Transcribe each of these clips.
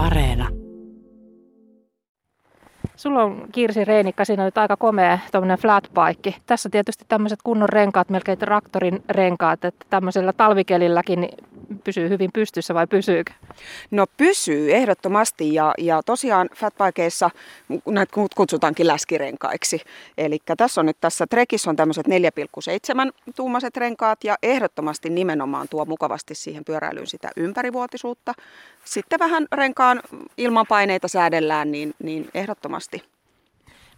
Areena. Sulla on Kirsi Reinikka, siinä nyt aika komea tuommoinen flatbike. Tässä tietysti tämmöiset kunnon renkaat, melkein traktorin renkaat, että tämmöisellä talvikelilläkin pysyy hyvin pystyssä vai pysyykö? No pysyy ehdottomasti ja, ja tosiaan fatbikeissa näitä kutsutaankin läskirenkaiksi. Eli tässä on nyt tässä Trekissä on tämmöiset 4,7 tuumaiset renkaat ja ehdottomasti nimenomaan tuo mukavasti siihen pyöräilyyn sitä ympärivuotisuutta. Sitten vähän renkaan ilmanpaineita säädellään, niin, niin ehdottomasti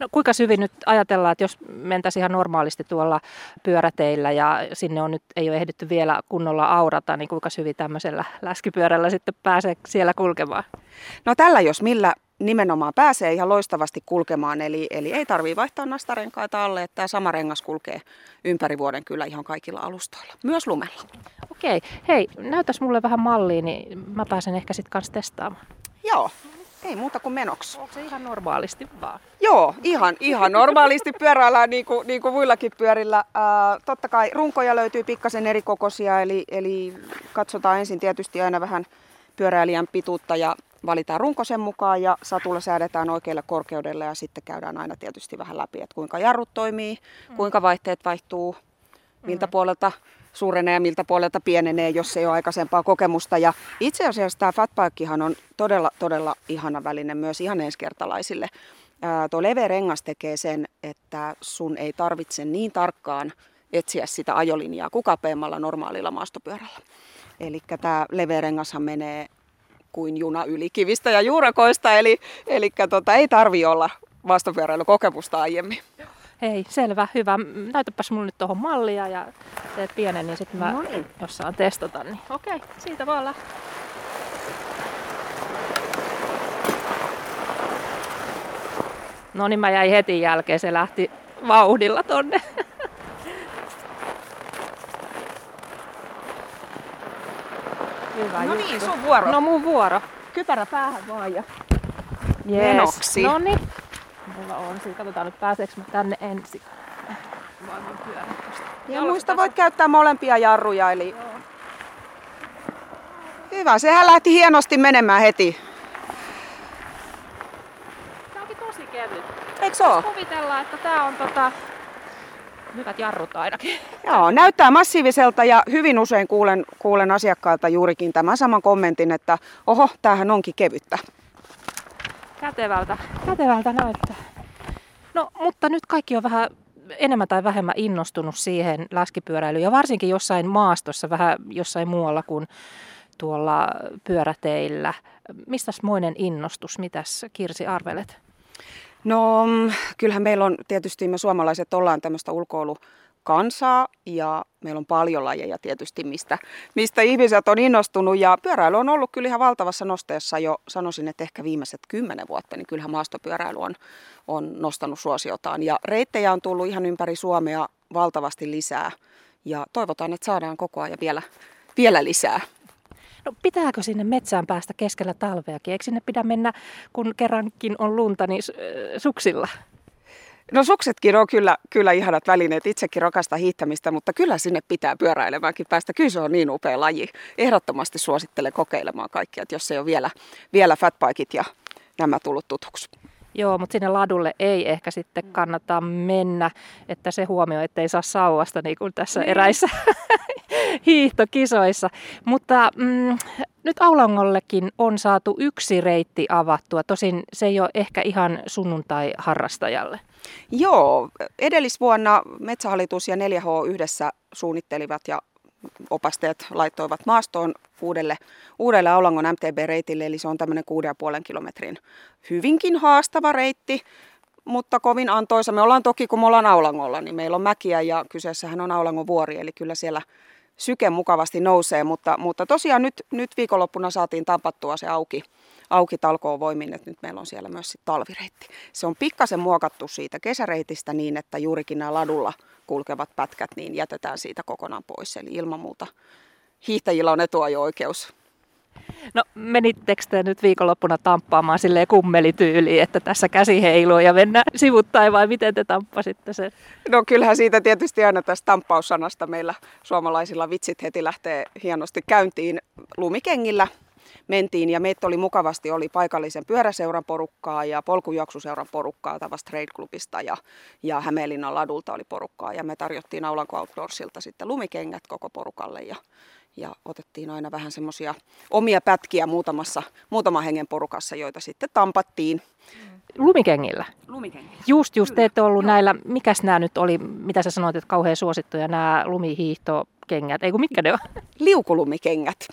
No kuinka syvin nyt ajatellaan, että jos mentäisiin ihan normaalisti tuolla pyöräteillä ja sinne on nyt, ei ole ehditty vielä kunnolla aurata, niin kuinka syvin tämmöisellä läskipyörällä sitten pääsee siellä kulkemaan? No tällä jos millä nimenomaan pääsee ihan loistavasti kulkemaan, eli, eli ei tarvitse vaihtaa nastarenkaita alle, että tämä sama rengas kulkee ympäri vuoden kyllä ihan kaikilla alustoilla, myös lumella. Okei, hei, näytäs mulle vähän mallia, niin mä pääsen ehkä sitten kanssa testaamaan. Joo, ei muuta kuin menoksi. Onko se ihan normaalisti vaan? Joo, ihan, ihan normaalisti pyöräillään niin kuin, niin kuin muillakin pyörillä. Ää, totta kai runkoja löytyy pikkasen eri kokoisia, eli, eli katsotaan ensin tietysti aina vähän pyöräilijän pituutta ja valitaan runko sen mukaan ja satulla säädetään oikealle korkeudelle ja sitten käydään aina tietysti vähän läpi, että kuinka jarrut toimii, mm. kuinka vaihteet vaihtuu, miltä mm. puolelta suurenee ja miltä puolelta pienenee, jos ei ole aikaisempaa kokemusta. Ja itse asiassa tämä fatbikehan on todella, todella ihana väline myös ihan ensikertalaisille. Tuo leveä rengas tekee sen, että sun ei tarvitse niin tarkkaan etsiä sitä ajolinjaa kukapeemmalla normaalilla maastopyörällä. Eli tämä leveä rengashan menee kuin juna yli kivistä ja juurakoista, eli, eli tota, ei tarvi olla maastopyöräilykokemusta aiemmin. Hei, selvä, hyvä. Näytäpäs mulle nyt tuohon mallia ja teet pienen, niin sitten mä no niin. jos saan testata. Niin okei, siitä vaan lähtee. No niin, mä jäin heti jälkeen, se lähti vauhdilla tonne. Hyvä no niin, sun vuoro. No mun vuoro. Kypärä päähän vaan ja... Yes. Menoksi. No niin. Mulla on siinä. Katsotaan nyt pääseekö mä tänne ensin. Ja muista voit käyttää molempia jarruja. Eli... Joo. Hyvä, sehän lähti hienosti menemään heti. Tämä onkin tosi kevyt. Eikö se ole? Kuvitellaan, että tämä on tota, hyvät jarrut ainakin. Joo, näyttää massiiviselta ja hyvin usein kuulen, kuulen asiakkailta juurikin tämän saman kommentin, että oho, tämähän onkin kevyttä. Kätevältä, kätevältä näyttää. No, mutta nyt kaikki on vähän enemmän tai vähemmän innostunut siihen läskipyöräilyyn ja varsinkin jossain maastossa, vähän jossain muualla kuin tuolla pyöräteillä. Mistäs moinen innostus? Mitäs Kirsi arvelet? No kyllähän meillä on tietysti me suomalaiset ollaan tämmöistä ulkoilu kansaa ja meillä on paljon lajeja tietysti, mistä, mistä ihmiset on innostunut. Ja pyöräily on ollut kyllä ihan valtavassa nosteessa jo, sanoisin, että ehkä viimeiset kymmenen vuotta, niin kyllähän maastopyöräily on, on nostanut suosiotaan. Ja reittejä on tullut ihan ympäri Suomea valtavasti lisää ja toivotaan, että saadaan koko ajan vielä, vielä lisää. No pitääkö sinne metsään päästä keskellä talveakin? Eikö sinne pidä mennä, kun kerrankin on lunta, niin suksilla? No suksetkin on kyllä, kyllä ihanat välineet. Itsekin rakastan hiihtämistä, mutta kyllä sinne pitää pyöräilemäänkin päästä. Kyllä se on niin upea laji. Ehdottomasti suosittelen kokeilemaan kaikkia, jos ei ole vielä, vielä fatbikeit ja nämä tullut tutuksi. Joo, mutta sinne ladulle ei ehkä sitten kannata mennä, että se huomio, ettei saa sauvasta niin kuin tässä niin. eräissä hiihtokisoissa. Mutta mm, nyt Aulangollekin on saatu yksi reitti avattua, tosin se ei ole ehkä ihan sunnuntai-harrastajalle. Joo, edellisvuonna Metsähallitus ja 4H yhdessä suunnittelivat ja opastajat laittoivat maastoon uudelle, uudelle Aulangon MTB-reitille, eli se on tämmöinen 6,5 kilometrin hyvinkin haastava reitti, mutta kovin antoisa. Me ollaan toki, kun me ollaan Aulangolla, niin meillä on mäkiä ja kyseessähän on Aulangon vuori, eli kyllä siellä syke mukavasti nousee, mutta, mutta tosiaan nyt, nyt viikonloppuna saatiin tampattua se auki, auki talkoon voimin, että nyt meillä on siellä myös sit talvireitti. Se on pikkasen muokattu siitä kesäreitistä niin, että juurikin nämä ladulla kulkevat pätkät niin jätetään siitä kokonaan pois. Eli ilman muuta hiihtäjillä on etuajo-oikeus No menittekö te nyt viikonloppuna tamppaamaan silleen kummelityyliin, että tässä käsi heiluu ja mennään sivuttain vai miten te tamppasitte sen? No kyllähän siitä tietysti aina tästä tamppaussanasta meillä suomalaisilla vitsit heti lähtee hienosti käyntiin lumikengillä mentiin ja meitä oli mukavasti, oli paikallisen pyöräseuran porukkaa ja polkujuoksuseuran porukkaa Tavas Trade Clubista ja, ja Hämeenlinnan ladulta oli porukkaa ja me tarjottiin Aulanko Outdoorsilta sitten lumikengät koko porukalle ja, ja otettiin aina vähän semmoisia omia pätkiä muutamassa, muutama hengen porukassa, joita sitten tampattiin. Lumikengillä? Lumikengillä. Just, just, te ette ollut näillä, mikäs nämä nyt oli, mitä sä sanoit, että kauhean suosittuja nämä lumihiihtokengät, ei kun mitkä ne on? Liukulumikengät.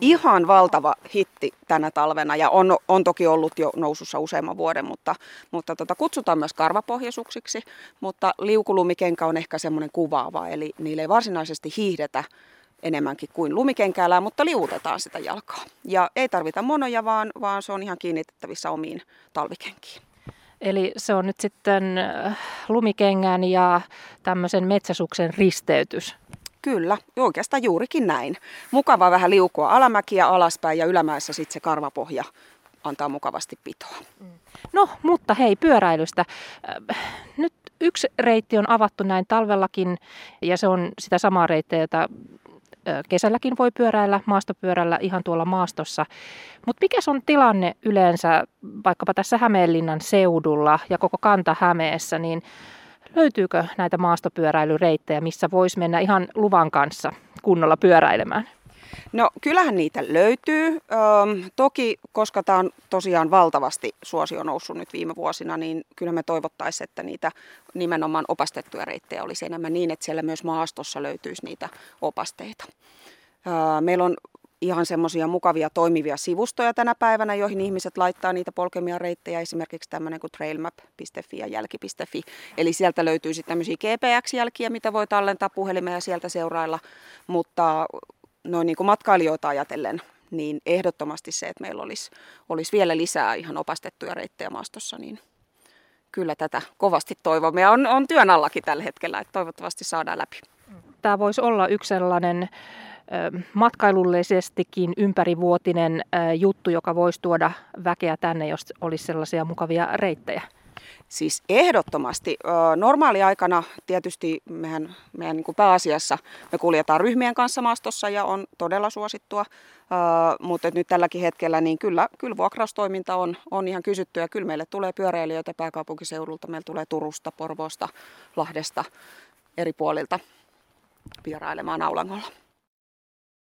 Ihan valtava hitti tänä talvena ja on, on toki ollut jo nousussa useamman vuoden, mutta, mutta tota, kutsutaan myös karvapohjaisuuksiksi, mutta liukulumikenkä on ehkä semmoinen kuvaava, eli niille ei varsinaisesti hiihdetä enemmänkin kuin lumikenkäällä, mutta liuutetaan sitä jalkaa. Ja ei tarvita monoja, vaan, vaan se on ihan kiinnitettävissä omiin talvikenkiin. Eli se on nyt sitten äh, lumikengän ja tämmöisen metsäsuksen risteytys. Kyllä, oikeastaan juurikin näin. Mukava vähän liukua alamäkiä alaspäin ja ylämäessä sitten se karvapohja antaa mukavasti pitoa. No, mutta hei, pyöräilystä. Äh, nyt yksi reitti on avattu näin talvellakin ja se on sitä samaa reittiä, jota kesälläkin voi pyöräillä maastopyörällä ihan tuolla maastossa. Mutta mikä on tilanne yleensä vaikkapa tässä Hämeenlinnan seudulla ja koko Kanta-Hämeessä, niin löytyykö näitä maastopyöräilyreittejä, missä voisi mennä ihan luvan kanssa kunnolla pyöräilemään? No kyllähän niitä löytyy. Öm, toki, koska tämä on tosiaan valtavasti suosio noussut nyt viime vuosina, niin kyllä me toivottaisiin, että niitä nimenomaan opastettuja reittejä olisi enemmän niin, että siellä myös maastossa löytyisi niitä opasteita. Öö, meillä on ihan semmoisia mukavia toimivia sivustoja tänä päivänä, joihin ihmiset laittaa niitä polkemia reittejä, esimerkiksi tämmöinen kuin trailmap.fi ja jälki.fi. Eli sieltä löytyy sitten tämmöisiä GPX-jälkiä, mitä voi tallentaa puhelimeen ja sieltä seurailla, mutta noin niin kuin matkailijoita ajatellen, niin ehdottomasti se, että meillä olisi, olisi vielä lisää ihan opastettuja reittejä maastossa, niin kyllä tätä kovasti toivomme. Ja on, on työn allakin tällä hetkellä, että toivottavasti saadaan läpi. Tämä voisi olla yksi sellainen matkailullisestikin ympärivuotinen juttu, joka voisi tuoda väkeä tänne, jos olisi sellaisia mukavia reittejä. Siis ehdottomasti. Normaaliaikana tietysti mehän, meidän niin kuin pääasiassa me kuljetaan ryhmien kanssa maastossa ja on todella suosittua, mutta nyt tälläkin hetkellä niin kyllä, kyllä vuokraustoiminta on, on ihan kysyttyä. Kyllä meille tulee pyöräilijöitä pääkaupunkiseudulta, meillä tulee Turusta, Porvoosta, Lahdesta, eri puolilta vierailemaan Aulangolla.